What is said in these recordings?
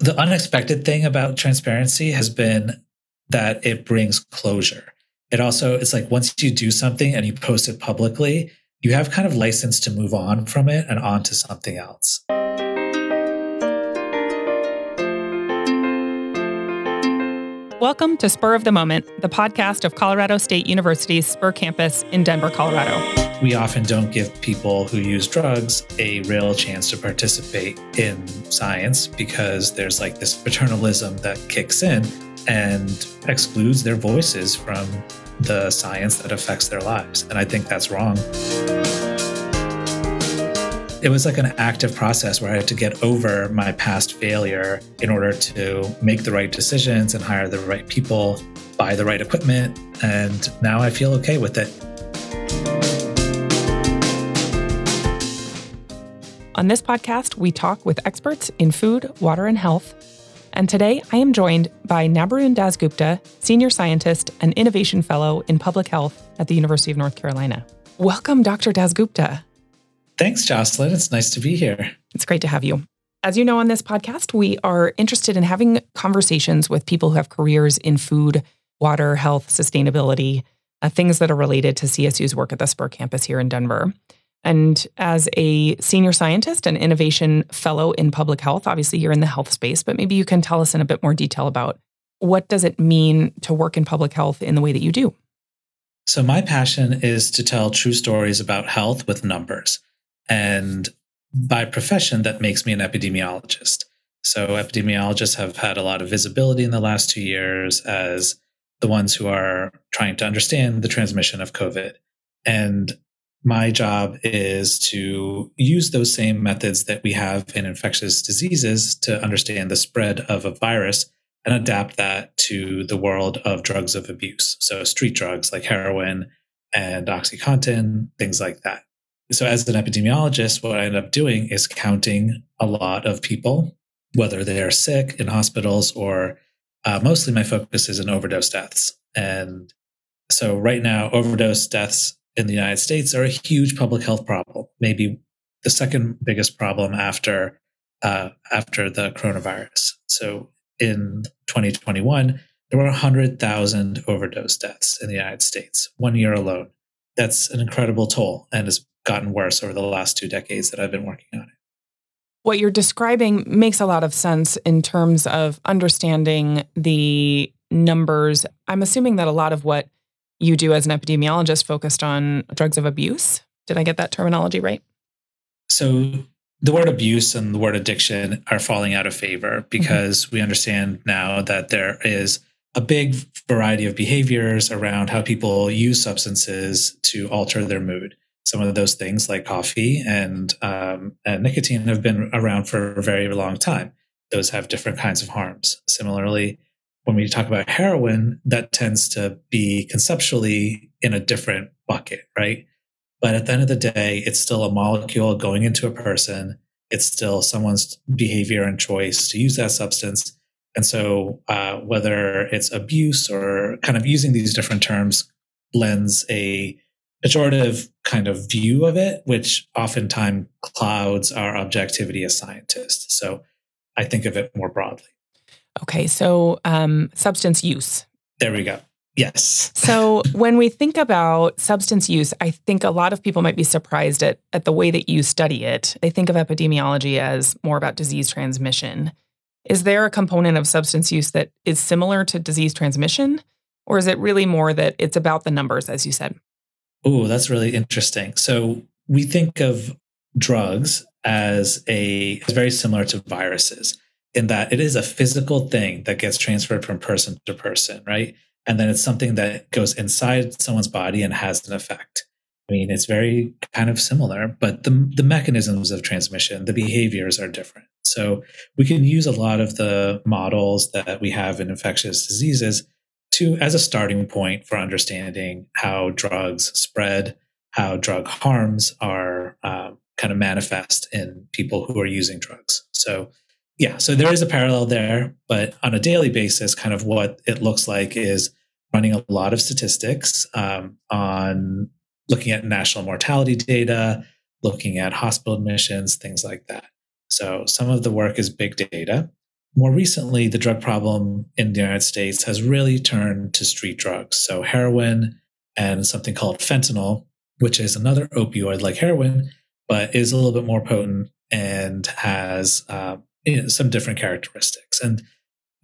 The unexpected thing about transparency has been that it brings closure. It also, it's like once you do something and you post it publicly, you have kind of license to move on from it and on to something else. Welcome to Spur of the Moment, the podcast of Colorado State University's Spur campus in Denver, Colorado. We often don't give people who use drugs a real chance to participate in science because there's like this paternalism that kicks in and excludes their voices from the science that affects their lives. And I think that's wrong it was like an active process where I had to get over my past failure in order to make the right decisions and hire the right people, buy the right equipment. And now I feel okay with it. On this podcast, we talk with experts in food, water, and health. And today I am joined by Nabarun Dasgupta, Senior Scientist and Innovation Fellow in Public Health at the University of North Carolina. Welcome, Dr. Dasgupta. Thanks, Jocelyn. It's nice to be here. It's great to have you. As you know, on this podcast, we are interested in having conversations with people who have careers in food, water, health, sustainability, uh, things that are related to CSU's work at the Spur campus here in Denver. And as a senior scientist and innovation fellow in public health, obviously you're in the health space, but maybe you can tell us in a bit more detail about what does it mean to work in public health in the way that you do? So my passion is to tell true stories about health with numbers. And by profession, that makes me an epidemiologist. So epidemiologists have had a lot of visibility in the last two years as the ones who are trying to understand the transmission of COVID. And my job is to use those same methods that we have in infectious diseases to understand the spread of a virus and adapt that to the world of drugs of abuse. So, street drugs like heroin and Oxycontin, things like that. So, as an epidemiologist, what I end up doing is counting a lot of people, whether they are sick in hospitals or uh, mostly my focus is in overdose deaths. And so, right now, overdose deaths in the United States are a huge public health problem, maybe the second biggest problem after uh, after the coronavirus. So, in 2021, there were 100,000 overdose deaths in the United States one year alone. That's an incredible toll and is gotten worse over the last two decades that I've been working on it. What you're describing makes a lot of sense in terms of understanding the numbers. I'm assuming that a lot of what you do as an epidemiologist focused on drugs of abuse. Did I get that terminology right? So the word abuse and the word addiction are falling out of favor because mm-hmm. we understand now that there is a big variety of behaviors around how people use substances to alter their mood some of those things like coffee and, um, and nicotine have been around for a very long time. Those have different kinds of harms. Similarly, when we talk about heroin, that tends to be conceptually in a different bucket, right? But at the end of the day, it's still a molecule going into a person. It's still someone's behavior and choice to use that substance. And so, uh, whether it's abuse or kind of using these different terms lends a pejorative kind of view of it, which oftentimes clouds our objectivity as scientists. So I think of it more broadly. Okay, so um, substance use. There we go. Yes. so when we think about substance use, I think a lot of people might be surprised at, at the way that you study it. They think of epidemiology as more about disease transmission. Is there a component of substance use that is similar to disease transmission? Or is it really more that it's about the numbers, as you said? Oh, that's really interesting. So we think of drugs as a as very similar to viruses in that it is a physical thing that gets transferred from person to person, right? And then it's something that goes inside someone's body and has an effect. I mean, it's very kind of similar, but the the mechanisms of transmission, the behaviors are different. So we can use a lot of the models that we have in infectious diseases to as a starting point for understanding how drugs spread, how drug harms are um, kind of manifest in people who are using drugs. So, yeah, so there is a parallel there, but on a daily basis, kind of what it looks like is running a lot of statistics um, on looking at national mortality data, looking at hospital admissions, things like that. So, some of the work is big data. more recently, the drug problem in the United States has really turned to street drugs. So, heroin and something called fentanyl, which is another opioid like heroin, but is a little bit more potent and has uh, you know, some different characteristics. And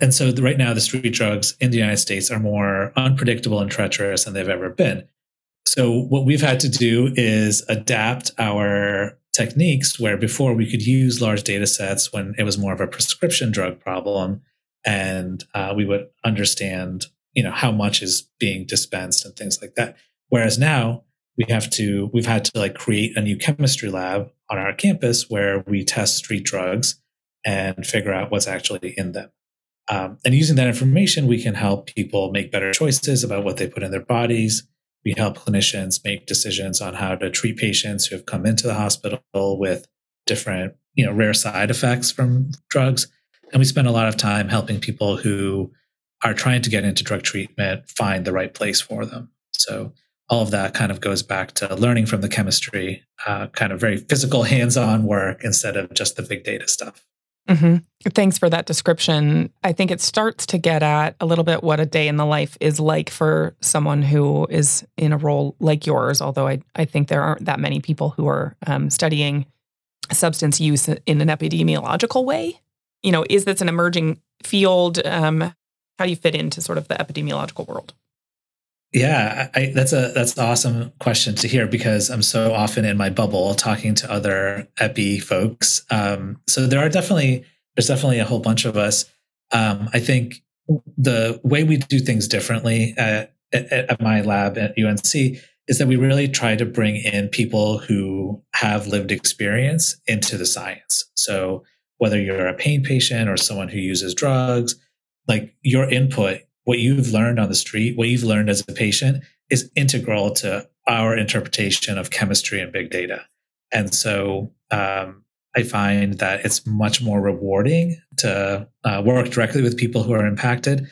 and so the, right now, the street drugs in the United States are more unpredictable and treacherous than they've ever been. So what we've had to do is adapt our techniques where before we could use large data sets when it was more of a prescription drug problem and uh, we would understand you know how much is being dispensed and things like that whereas now we have to we've had to like create a new chemistry lab on our campus where we test street drugs and figure out what's actually in them um, and using that information we can help people make better choices about what they put in their bodies we help clinicians make decisions on how to treat patients who have come into the hospital with different, you know, rare side effects from drugs. And we spend a lot of time helping people who are trying to get into drug treatment find the right place for them. So all of that kind of goes back to learning from the chemistry, uh, kind of very physical, hands-on work instead of just the big data stuff. Mm-hmm. Thanks for that description. I think it starts to get at a little bit what a day in the life is like for someone who is in a role like yours, although I, I think there aren't that many people who are um, studying substance use in an epidemiological way. You know, is this an emerging field? Um, how do you fit into sort of the epidemiological world? Yeah, I, that's a that's an awesome question to hear because I'm so often in my bubble talking to other epi folks. Um, so there are definitely there's definitely a whole bunch of us. Um, I think the way we do things differently at, at my lab at UNC is that we really try to bring in people who have lived experience into the science. So whether you're a pain patient or someone who uses drugs, like your input what you've learned on the street, what you've learned as a patient is integral to our interpretation of chemistry and big data. And so um, I find that it's much more rewarding to uh, work directly with people who are impacted.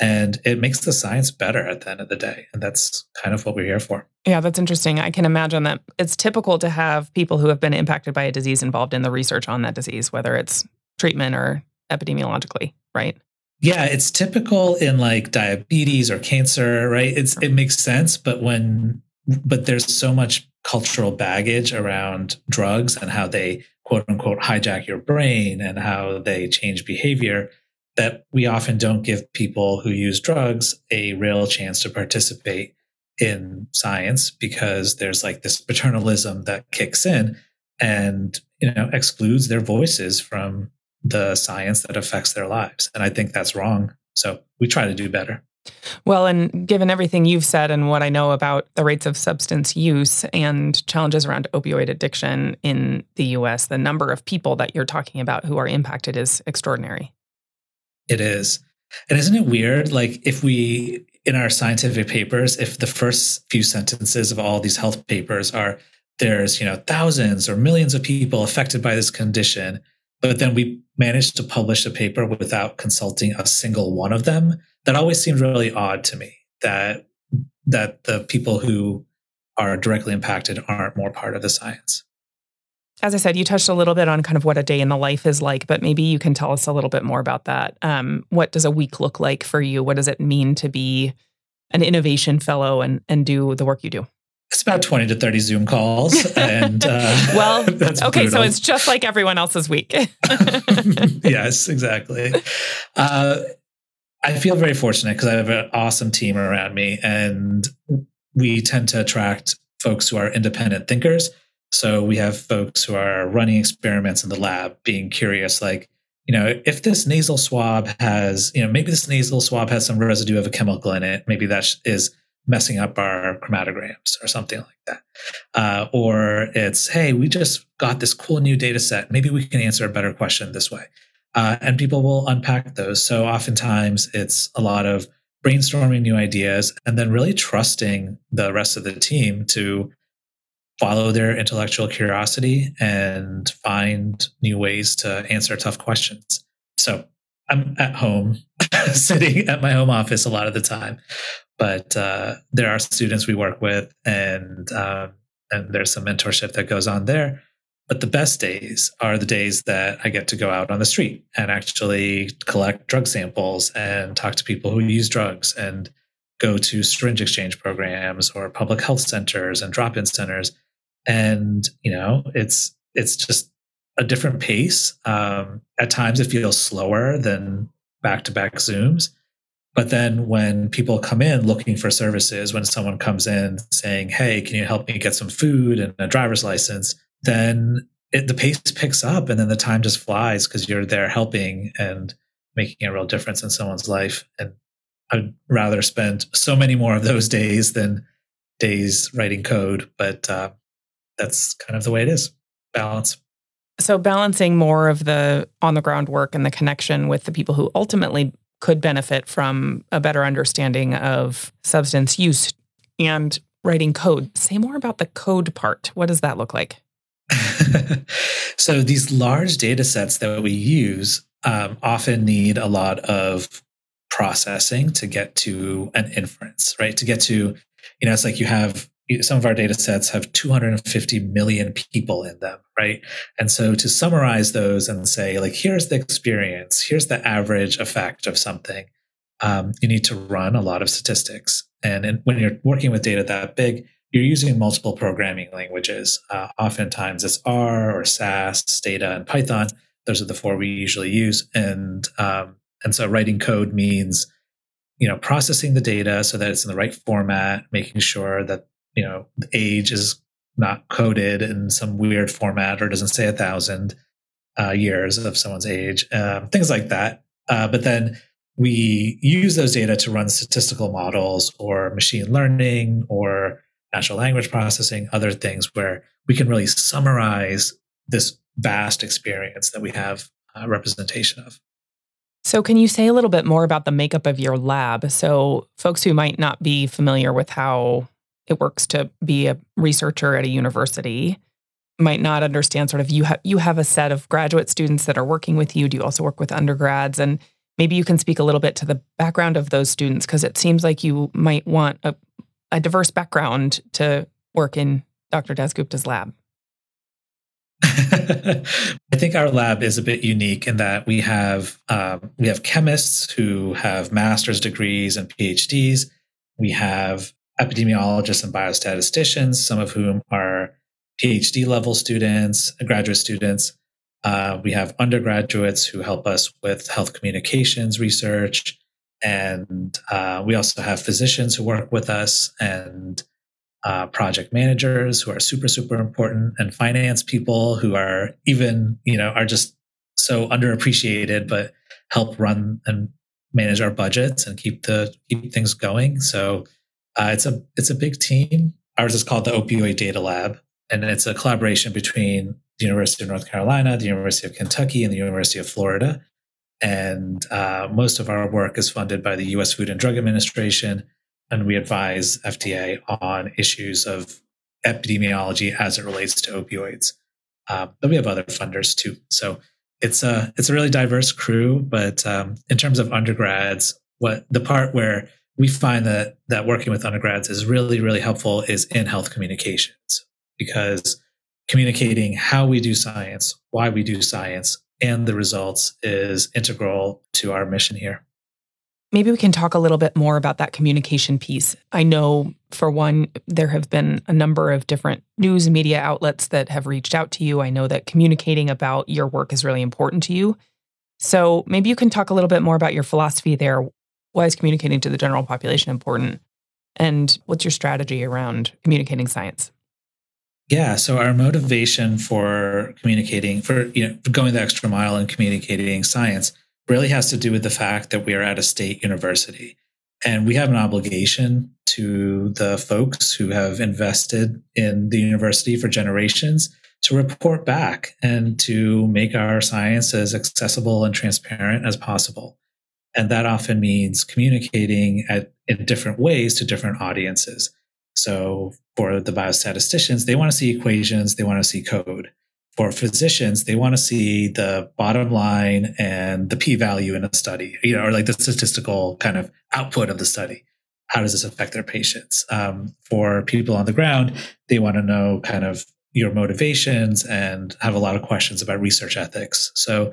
And it makes the science better at the end of the day. And that's kind of what we're here for. Yeah, that's interesting. I can imagine that it's typical to have people who have been impacted by a disease involved in the research on that disease, whether it's treatment or epidemiologically, right? Yeah, it's typical in like diabetes or cancer, right? It's it makes sense, but when but there's so much cultural baggage around drugs and how they quote unquote hijack your brain and how they change behavior that we often don't give people who use drugs a real chance to participate in science because there's like this paternalism that kicks in and you know excludes their voices from the science that affects their lives. And I think that's wrong. So we try to do better. Well, and given everything you've said and what I know about the rates of substance use and challenges around opioid addiction in the US, the number of people that you're talking about who are impacted is extraordinary. It is. And isn't it weird? Like, if we, in our scientific papers, if the first few sentences of all these health papers are there's, you know, thousands or millions of people affected by this condition, but then we managed to publish a paper without consulting a single one of them. That always seemed really odd to me that that the people who are directly impacted aren't more part of the science. As I said, you touched a little bit on kind of what a day in the life is like, but maybe you can tell us a little bit more about that. Um, what does a week look like for you? What does it mean to be an innovation fellow and and do the work you do? It's about 20 to 30 Zoom calls. And uh, well, okay, brutal. so it's just like everyone else's week. yes, exactly. Uh, I feel very fortunate because I have an awesome team around me, and we tend to attract folks who are independent thinkers. So we have folks who are running experiments in the lab, being curious, like, you know, if this nasal swab has, you know, maybe this nasal swab has some residue of a chemical in it, maybe that is messing up our chromatograms or something like that. Uh, or it's, hey, we just got this cool new data set. Maybe we can answer a better question this way. Uh, and people will unpack those. So oftentimes it's a lot of brainstorming new ideas and then really trusting the rest of the team to follow their intellectual curiosity and find new ways to answer tough questions. So I'm at home, sitting at my home office a lot of the time, but uh, there are students we work with, and um, and there's some mentorship that goes on there. But the best days are the days that I get to go out on the street and actually collect drug samples and talk to people who use drugs and go to syringe exchange programs or public health centers and drop-in centers. And, you know, it's it's just a different pace. Um, at times it feels slower than back-to-back Zooms. But then when people come in looking for services, when someone comes in saying, Hey, can you help me get some food and a driver's license? then it, the pace picks up and then the time just flies because you're there helping and making a real difference in someone's life. And I'd rather spend so many more of those days than days writing code. But uh, that's kind of the way it is balance. So, balancing more of the on the ground work and the connection with the people who ultimately could benefit from a better understanding of substance use and writing code. Say more about the code part. What does that look like? so these large data sets that we use um, often need a lot of processing to get to an inference, right? To get to, you know, it's like you have some of our data sets have 250 million people in them, right? And so to summarize those and say, like, here's the experience, here's the average effect of something, um, you need to run a lot of statistics. And in, when you're working with data that big, you're using multiple programming languages. Uh, oftentimes it's R or SAS, Stata, and Python. Those are the four we usually use. And um, and so writing code means, you know, processing the data so that it's in the right format, making sure that you know age is not coded in some weird format or doesn't say a thousand uh, years of someone's age, um, things like that. Uh, but then we use those data to run statistical models or machine learning or natural language processing, other things where we can really summarize this vast experience that we have a representation of. So, can you say a little bit more about the makeup of your lab? So, folks who might not be familiar with how it works to be a researcher at a university might not understand sort of you have you have a set of graduate students that are working with you. Do you also work with undergrads? And maybe you can speak a little bit to the background of those students because it seems like you might want a a diverse background to work in Dr. Dasgupta's lab? I think our lab is a bit unique in that we have um, we have chemists who have master's degrees and PhDs. We have epidemiologists and biostatisticians, some of whom are PhD level students, graduate students. Uh, we have undergraduates who help us with health communications research. And uh, we also have physicians who work with us and uh, project managers who are super, super important and finance people who are even, you know, are just so underappreciated, but help run and manage our budgets and keep the keep things going. So uh, it's a it's a big team. Ours is called the Opioid Data Lab, and it's a collaboration between the University of North Carolina, the University of Kentucky, and the University of Florida. And uh, most of our work is funded by the US Food and Drug Administration. And we advise FDA on issues of epidemiology as it relates to opioids. Uh, but we have other funders too. So it's a it's a really diverse crew. But um, in terms of undergrads, what the part where we find that that working with undergrads is really really helpful is in health communications because communicating how we do science, why we do science, and the results is integral to our mission here. Maybe we can talk a little bit more about that communication piece. I know, for one, there have been a number of different news media outlets that have reached out to you. I know that communicating about your work is really important to you. So maybe you can talk a little bit more about your philosophy there. Why is communicating to the general population important? And what's your strategy around communicating science? Yeah. So our motivation for communicating, for you know, going the extra mile and communicating science, really has to do with the fact that we are at a state university, and we have an obligation to the folks who have invested in the university for generations to report back and to make our science as accessible and transparent as possible. And that often means communicating at, in different ways to different audiences. So for the biostatisticians, they want to see equations, they want to see code. For physicians, they want to see the bottom line and the p value in a study, you know, or like the statistical kind of output of the study. How does this affect their patients? Um, for people on the ground, they want to know kind of your motivations and have a lot of questions about research ethics. So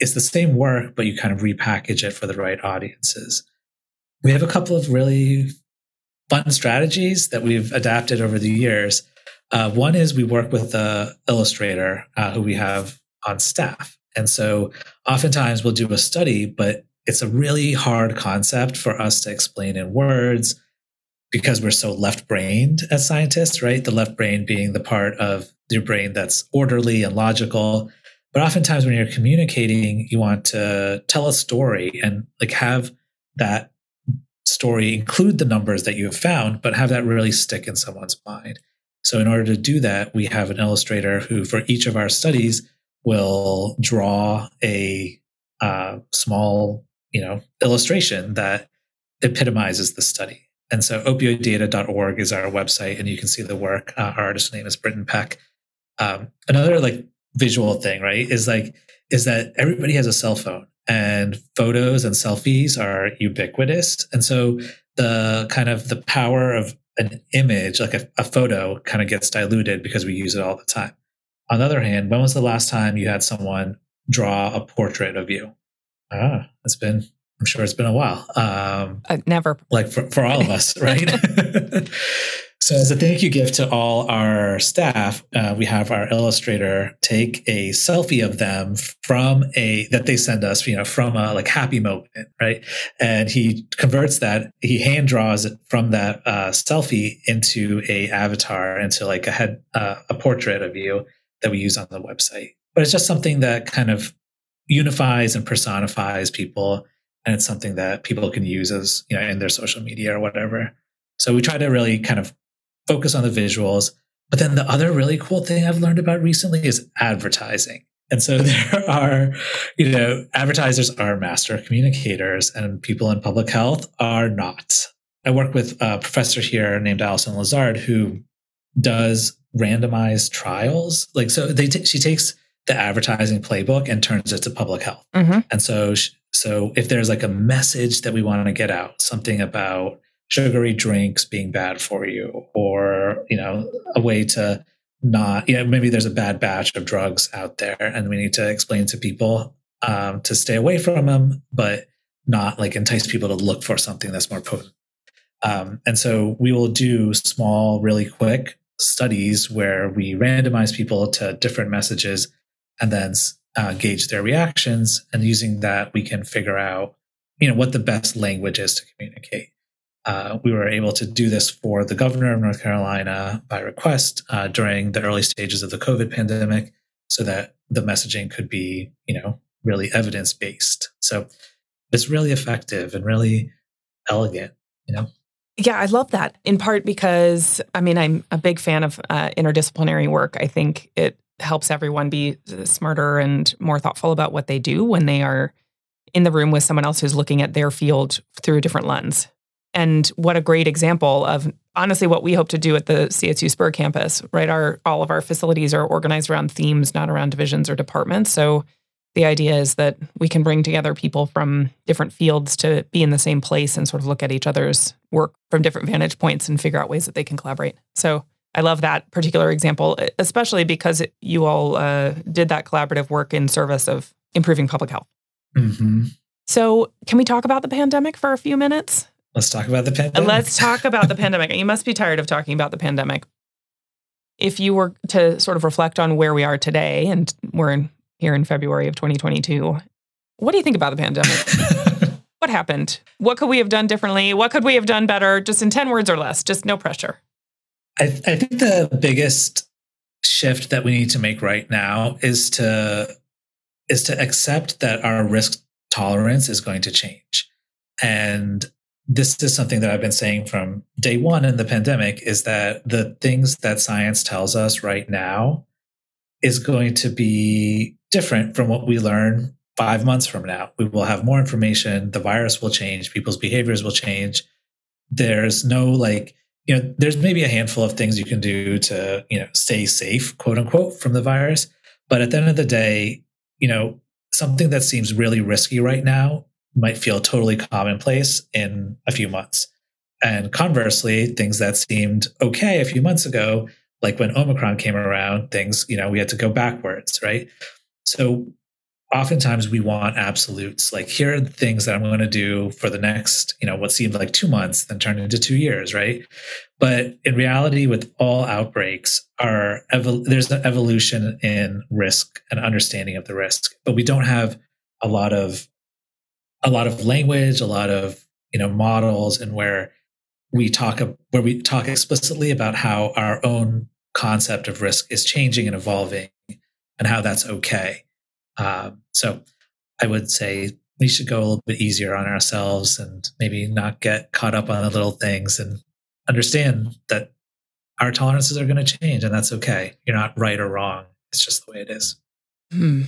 it's the same work, but you kind of repackage it for the right audiences. We have a couple of really fun strategies that we've adapted over the years. Uh, one is we work with the illustrator uh, who we have on staff. And so oftentimes we'll do a study, but it's a really hard concept for us to explain in words because we're so left brained as scientists, right? The left brain being the part of your brain that's orderly and logical. But oftentimes when you're communicating, you want to tell a story and like have that story include the numbers that you have found, but have that really stick in someone's mind. So in order to do that, we have an illustrator who for each of our studies will draw a uh, small, you know, illustration that epitomizes the study. And so opioiddata.org is our website, and you can see the work. Uh, our artist name is Britton Peck. Um, another like visual thing, right, is like is that everybody has a cell phone, and photos and selfies are ubiquitous, and so the kind of the power of an image, like a, a photo, kind of gets diluted because we use it all the time. On the other hand, when was the last time you had someone draw a portrait of you? Ah, it's been I'm sure it's been a while. Um, uh, never. Like for, for all of us, right? so, as a thank you gift to all our staff, uh, we have our illustrator take a selfie of them from a that they send us, you know, from a like happy moment, right? And he converts that, he hand draws it from that uh, selfie into a avatar, into like a head, uh, a portrait of you that we use on the website. But it's just something that kind of unifies and personifies people and it's something that people can use as you know in their social media or whatever so we try to really kind of focus on the visuals. But then the other really cool thing i've learned about recently is advertising. And so there are you know advertisers are master communicators and people in public health are not. I work with a professor here named allison lazard who does randomized trials. Like so they t- she takes the advertising playbook and turns it to public health. Mm-hmm. and so she, so if there's like a message that we want to get out, something about sugary drinks being bad for you, or you know, a way to not, know, maybe there's a bad batch of drugs out there, and we need to explain to people um, to stay away from them, but not like entice people to look for something that's more potent. Um, and so we will do small, really quick studies where we randomize people to different messages and then uh, gauge their reactions, and using that we can figure out, you know, what the best language is to communicate. Uh, we were able to do this for the governor of North Carolina by request uh, during the early stages of the COVID pandemic, so that the messaging could be, you know, really evidence based. So it's really effective and really elegant, you know. Yeah, I love that in part because I mean, I'm a big fan of uh, interdisciplinary work. I think it helps everyone be smarter and more thoughtful about what they do when they are in the room with someone else who's looking at their field through a different lens. And what a great example of honestly what we hope to do at the CSU Spur campus, right? Our all of our facilities are organized around themes, not around divisions or departments. So the idea is that we can bring together people from different fields to be in the same place and sort of look at each other's work from different vantage points and figure out ways that they can collaborate. So I love that particular example, especially because you all uh, did that collaborative work in service of improving public health. Mm-hmm. So, can we talk about the pandemic for a few minutes? Let's talk about the pandemic. Let's talk about the pandemic. You must be tired of talking about the pandemic. If you were to sort of reflect on where we are today, and we're in, here in February of 2022, what do you think about the pandemic? what happened? What could we have done differently? What could we have done better? Just in 10 words or less, just no pressure. I, I think the biggest shift that we need to make right now is to is to accept that our risk tolerance is going to change. And this is something that I've been saying from day one in the pandemic is that the things that science tells us right now is going to be different from what we learn five months from now. We will have more information. The virus will change. People's behaviors will change. There's no like you know, there's maybe a handful of things you can do to, you know, stay safe, quote unquote, from the virus. But at the end of the day, you know, something that seems really risky right now might feel totally commonplace in a few months. And conversely, things that seemed okay a few months ago like when Omicron came around, things, you know, we had to go backwards, right? So oftentimes we want absolutes like here are the things that i'm going to do for the next you know what seemed like two months then turned into two years right but in reality with all outbreaks our evol- there's an evolution in risk and understanding of the risk but we don't have a lot of a lot of language a lot of you know models and where we talk where we talk explicitly about how our own concept of risk is changing and evolving and how that's okay um, so I would say we should go a little bit easier on ourselves and maybe not get caught up on the little things and understand that our tolerances are going to change and that's okay. You're not right or wrong. It's just the way it is. Hmm.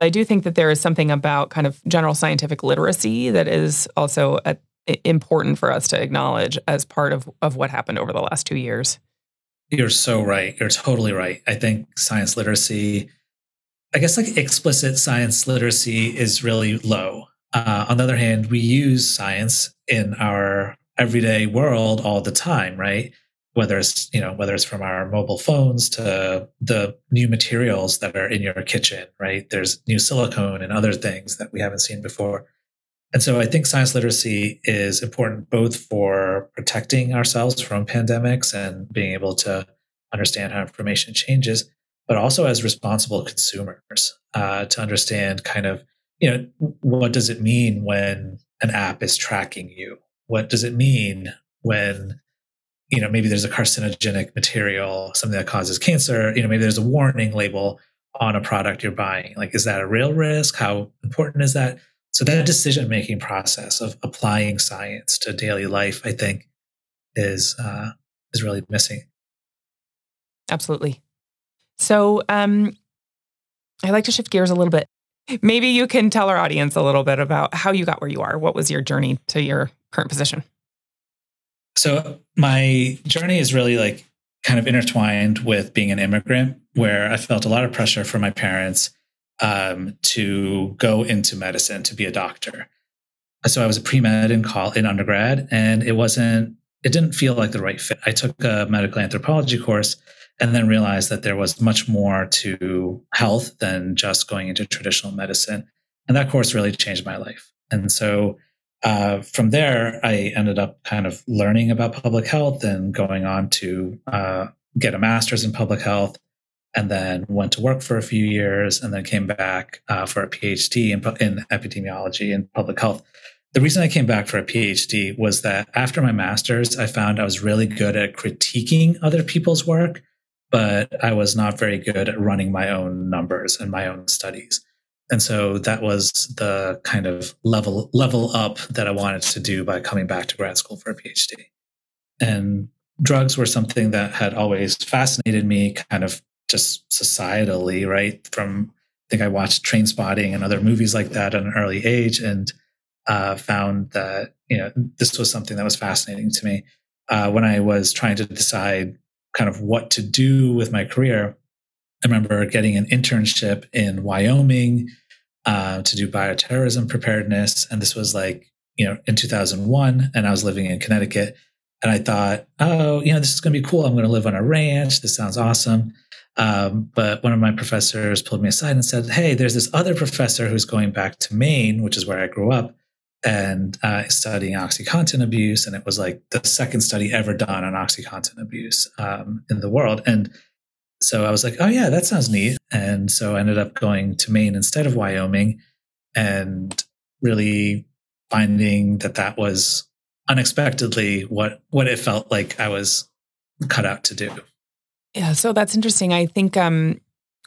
I do think that there is something about kind of general scientific literacy that is also a, important for us to acknowledge as part of, of what happened over the last two years. You're so right. You're totally right. I think science literacy I guess like explicit science literacy is really low. Uh, on the other hand, we use science in our everyday world all the time, right? Whether it's you know whether it's from our mobile phones to the new materials that are in your kitchen, right? There's new silicone and other things that we haven't seen before. And so I think science literacy is important both for protecting ourselves from pandemics and being able to understand how information changes, but also as responsible consumers uh, to understand kind of you know what does it mean when an app is tracking you what does it mean when you know maybe there's a carcinogenic material something that causes cancer you know maybe there's a warning label on a product you're buying like is that a real risk how important is that so that decision making process of applying science to daily life i think is uh, is really missing absolutely so um, I'd like to shift gears a little bit. Maybe you can tell our audience a little bit about how you got where you are. What was your journey to your current position? So my journey is really like kind of intertwined with being an immigrant, where I felt a lot of pressure from my parents um, to go into medicine to be a doctor. So I was a pre med in call in undergrad, and it wasn't. It didn't feel like the right fit. I took a medical anthropology course and then realized that there was much more to health than just going into traditional medicine. And that course really changed my life. And so uh, from there, I ended up kind of learning about public health and going on to uh, get a master's in public health, and then went to work for a few years, and then came back uh, for a PhD in, in epidemiology and public health. The reason I came back for a PhD was that after my master's, I found I was really good at critiquing other people's work but I was not very good at running my own numbers and my own studies. And so that was the kind of level level up that I wanted to do by coming back to grad school for a PhD. And drugs were something that had always fascinated me, kind of just societally, right? From I think I watched Trainspotting and other movies like that at an early age, and uh, found that you know this was something that was fascinating to me. Uh, when I was trying to decide kind of what to do with my career, I remember getting an internship in Wyoming uh, to do bioterrorism preparedness. And this was like, you know, in 2001. And I was living in Connecticut. And I thought, oh, you know, this is going to be cool. I'm going to live on a ranch. This sounds awesome. Um, but one of my professors pulled me aside and said, hey, there's this other professor who's going back to Maine, which is where I grew up and uh, studying OxyContin abuse. And it was like the second study ever done on OxyContin abuse um, in the world. And so I was like, oh, yeah, that sounds neat. And so I ended up going to Maine instead of Wyoming and really finding that that was unexpectedly what, what it felt like I was cut out to do. Yeah, so that's interesting. I think um,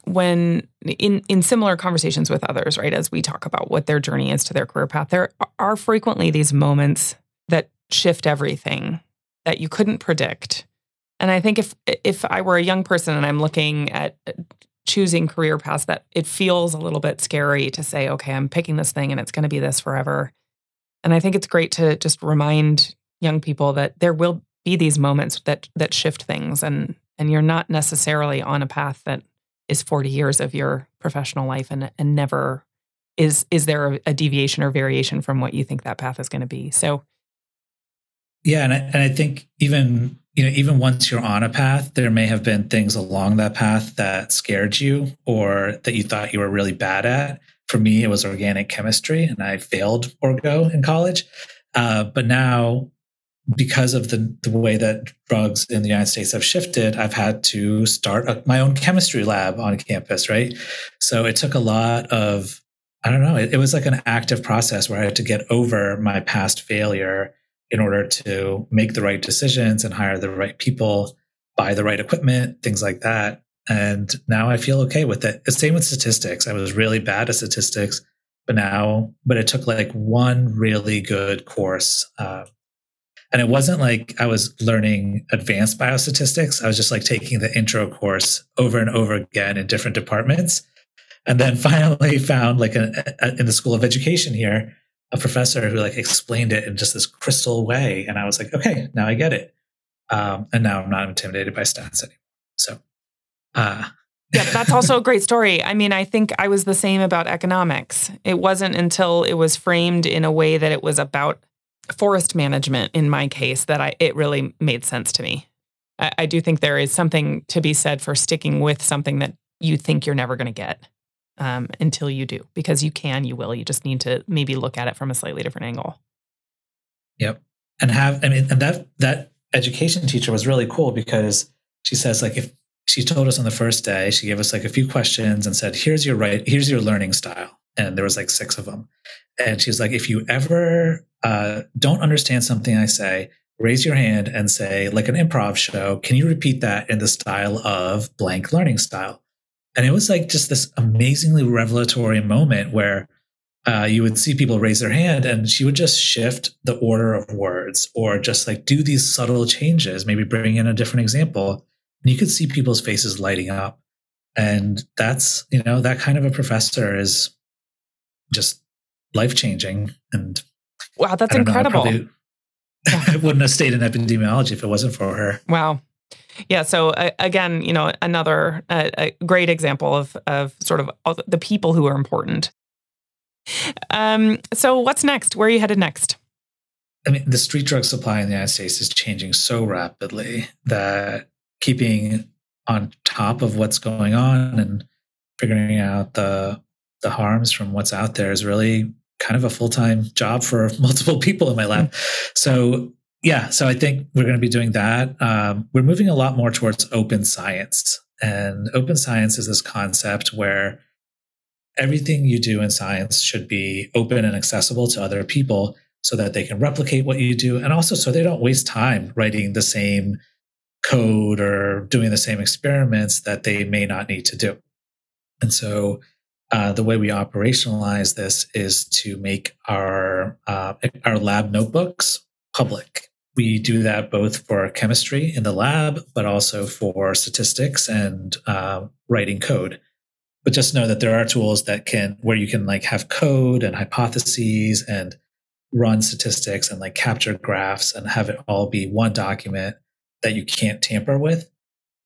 when in in similar conversations with others, right, as we talk about what their journey is to their career path, there are frequently these moments that shift everything that you couldn't predict. And I think if if I were a young person and I'm looking at uh, choosing career paths that it feels a little bit scary to say, okay, I'm picking this thing and it's going to be this forever. And I think it's great to just remind young people that there will be these moments that that shift things and and you're not necessarily on a path that is 40 years of your professional life and and never is is there a, deviation or variation from what you think that path is going to be so yeah and I, and I think even you know, even once you're on a path, there may have been things along that path that scared you or that you thought you were really bad at. For me, it was organic chemistry, and I failed orgo in college. Uh, but now, because of the, the way that drugs in the United States have shifted, I've had to start a, my own chemistry lab on campus, right? So it took a lot of, I don't know, it, it was like an active process where I had to get over my past failure in order to make the right decisions and hire the right people, buy the right equipment, things like that. And now I feel okay with it. The same with statistics. I was really bad at statistics, but now, but it took like one really good course. Uh, and it wasn't like I was learning advanced biostatistics. I was just like taking the intro course over and over again in different departments. And then finally found like a, a, in the School of Education here, a professor who like explained it in just this crystal way. And I was like, okay, now I get it. Um, and now I'm not intimidated by stats anymore. So, uh, yeah, that's also a great story. I mean, I think I was the same about economics. It wasn't until it was framed in a way that it was about forest management in my case that I it really made sense to me. I, I do think there is something to be said for sticking with something that you think you're never going to get um, until you do, because you can, you will. You just need to maybe look at it from a slightly different angle. Yep, and have I mean, and that that education teacher was really cool because she says like if she told us on the first day, she gave us like a few questions and said, "Here's your right, here's your learning style," and there was like six of them, and she's like, "If you ever uh, don't understand something I say." Raise your hand and say, like an improv show, can you repeat that in the style of blank learning style? And it was like just this amazingly revelatory moment where uh, you would see people raise their hand and she would just shift the order of words or just like do these subtle changes, maybe bring in a different example. And you could see people's faces lighting up. And that's, you know, that kind of a professor is just life changing. And wow, that's incredible. Know, I, I wouldn't have stayed in epidemiology if it wasn't for her. Wow. Yeah. So uh, again, you know, another uh, a great example of of sort of the people who are important. Um. So what's next? Where are you headed next? I mean, the street drug supply in the United States is changing so rapidly that keeping on top of what's going on and figuring out the the harms from what's out there is really kind of a full-time job for multiple people in my lab. Mm-hmm. So yeah, so I think we're going to be doing that. Um, we're moving a lot more towards open science. And open science is this concept where everything you do in science should be open and accessible to other people so that they can replicate what you do and also so they don't waste time writing the same code or doing the same experiments that they may not need to do. And so uh, the way we operationalize this is to make our uh, our lab notebooks public we do that both for chemistry in the lab, but also for statistics and uh, writing code. But just know that there are tools that can where you can like have code and hypotheses and run statistics and like capture graphs and have it all be one document that you can't tamper with.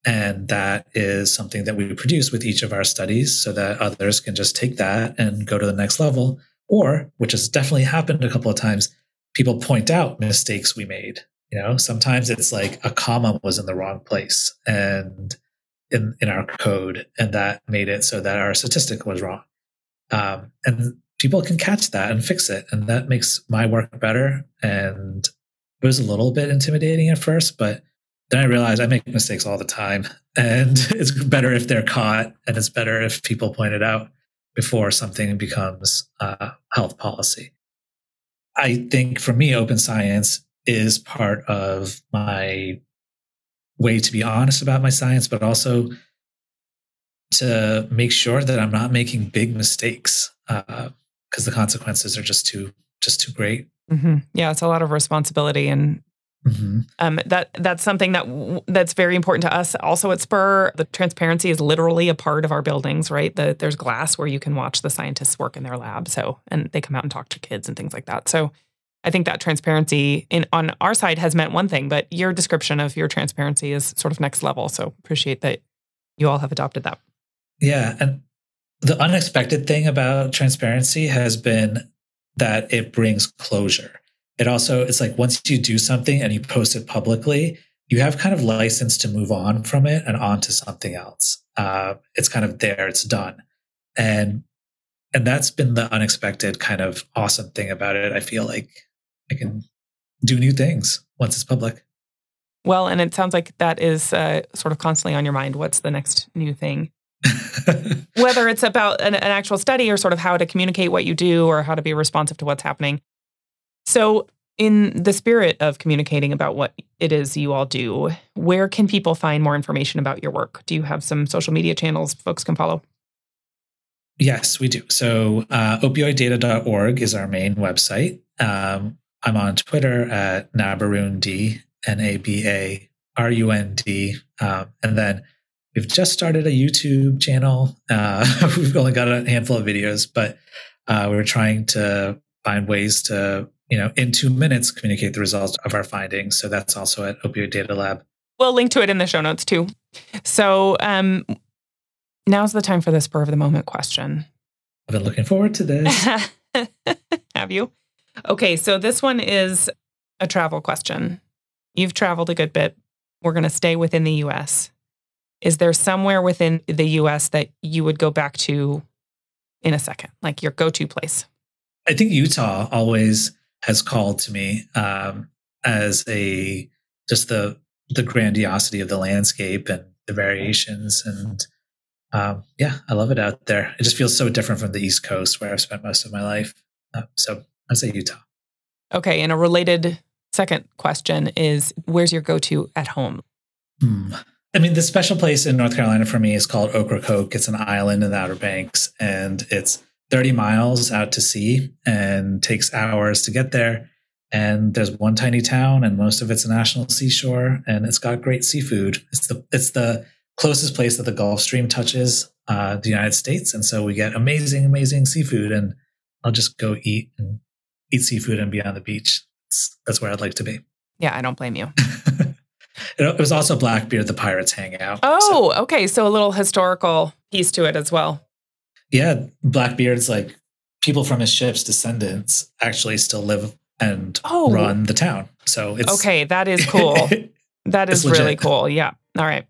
And that is something that we produce with each of our studies so that others can just take that and go to the next level. Or, which has definitely happened a couple of times, people point out mistakes we made. You know, sometimes it's like a comma was in the wrong place and in, in our code, and that made it so that our statistic was wrong. Um, and people can catch that and fix it. And that makes my work better. And it was a little bit intimidating at first, but then I realized I make mistakes all the time. And it's better if they're caught, and it's better if people point it out before something becomes uh, health policy. I think for me, open science is part of my way to be honest about my science, but also to make sure that I'm not making big mistakes because uh, the consequences are just too just too great. Mm-hmm. Yeah, it's a lot of responsibility, and mm-hmm. um, that that's something that that's very important to us. Also, at Spur, the transparency is literally a part of our buildings. Right, the, there's glass where you can watch the scientists work in their lab. So, and they come out and talk to kids and things like that. So, I think that transparency in on our side has meant one thing, but your description of your transparency is sort of next level. So appreciate that you all have adopted that. Yeah. And the unexpected thing about transparency has been that it brings closure. It also, it's like once you do something and you post it publicly, you have kind of license to move on from it and on to something else. Uh, it's kind of there, it's done. And and that's been the unexpected kind of awesome thing about it. I feel like I can do new things once it's public. Well, and it sounds like that is uh, sort of constantly on your mind. What's the next new thing? Whether it's about an, an, actual study or sort of how to communicate what you do or how to be responsive to what's happening. So, in the spirit of communicating about what it is you all do, where can people find more information about your work? Do you have some social media channels folks can follow? Yes, we do. So, uh, opioiddata.org is our main website. Um, I'm on Twitter at Nabarund, N A B A R U N D. Um, and then we've just started a YouTube channel. Uh, we've only got a handful of videos, but uh, we are trying to find ways to you know, in two minutes, communicate the results of our findings. So that's also at Opioid Data Lab. We'll link to it in the show notes too. So um, now's the time for the spur of the moment question. I've been looking forward to this. Have you? Okay, so this one is a travel question. You've traveled a good bit. We're going to stay within the US. Is there somewhere within the US that you would go back to in a second, like your go to place? I think Utah always has called to me um, as a just the the grandiosity of the landscape and the variations and um, yeah i love it out there. It just feels so different from the east coast where i've spent most of my life. Uh, so i'd say utah. Okay and a related second question is where's your go-to at home? Hmm. i mean the special place in north carolina for me is called ocracoke it's an island in the outer banks and it's 30 miles out to sea and takes hours to get there. And there's one tiny town, and most of it's a national seashore, and it's got great seafood. It's the it's the closest place that the Gulf Stream touches uh, the United States, and so we get amazing, amazing seafood. And I'll just go eat and eat seafood and be on the beach. That's, that's where I'd like to be. Yeah, I don't blame you. it was also Blackbeard, the pirates hangout. Oh, so. okay. So a little historical piece to it as well yeah, Blackbeard's like people from his ship's descendants actually still live and oh. run the town. So it's okay. That is cool. that is really cool. Yeah. All right.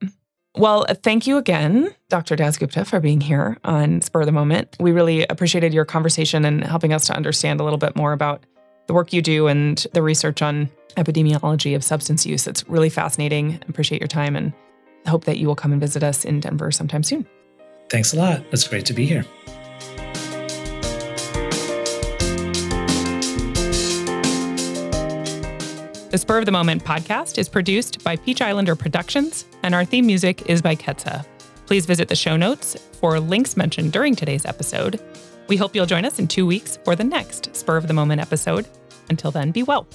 Well, thank you again, Dr. Dasgupta, for being here on Spur of the Moment. We really appreciated your conversation and helping us to understand a little bit more about the work you do and the research on epidemiology of substance use. It's really fascinating. Appreciate your time and hope that you will come and visit us in Denver sometime soon. Thanks a lot. It's great to be here. The Spur of the Moment podcast is produced by Peach Islander Productions, and our theme music is by Ketsa. Please visit the show notes for links mentioned during today's episode. We hope you'll join us in two weeks for the next Spur of the Moment episode. Until then, be well.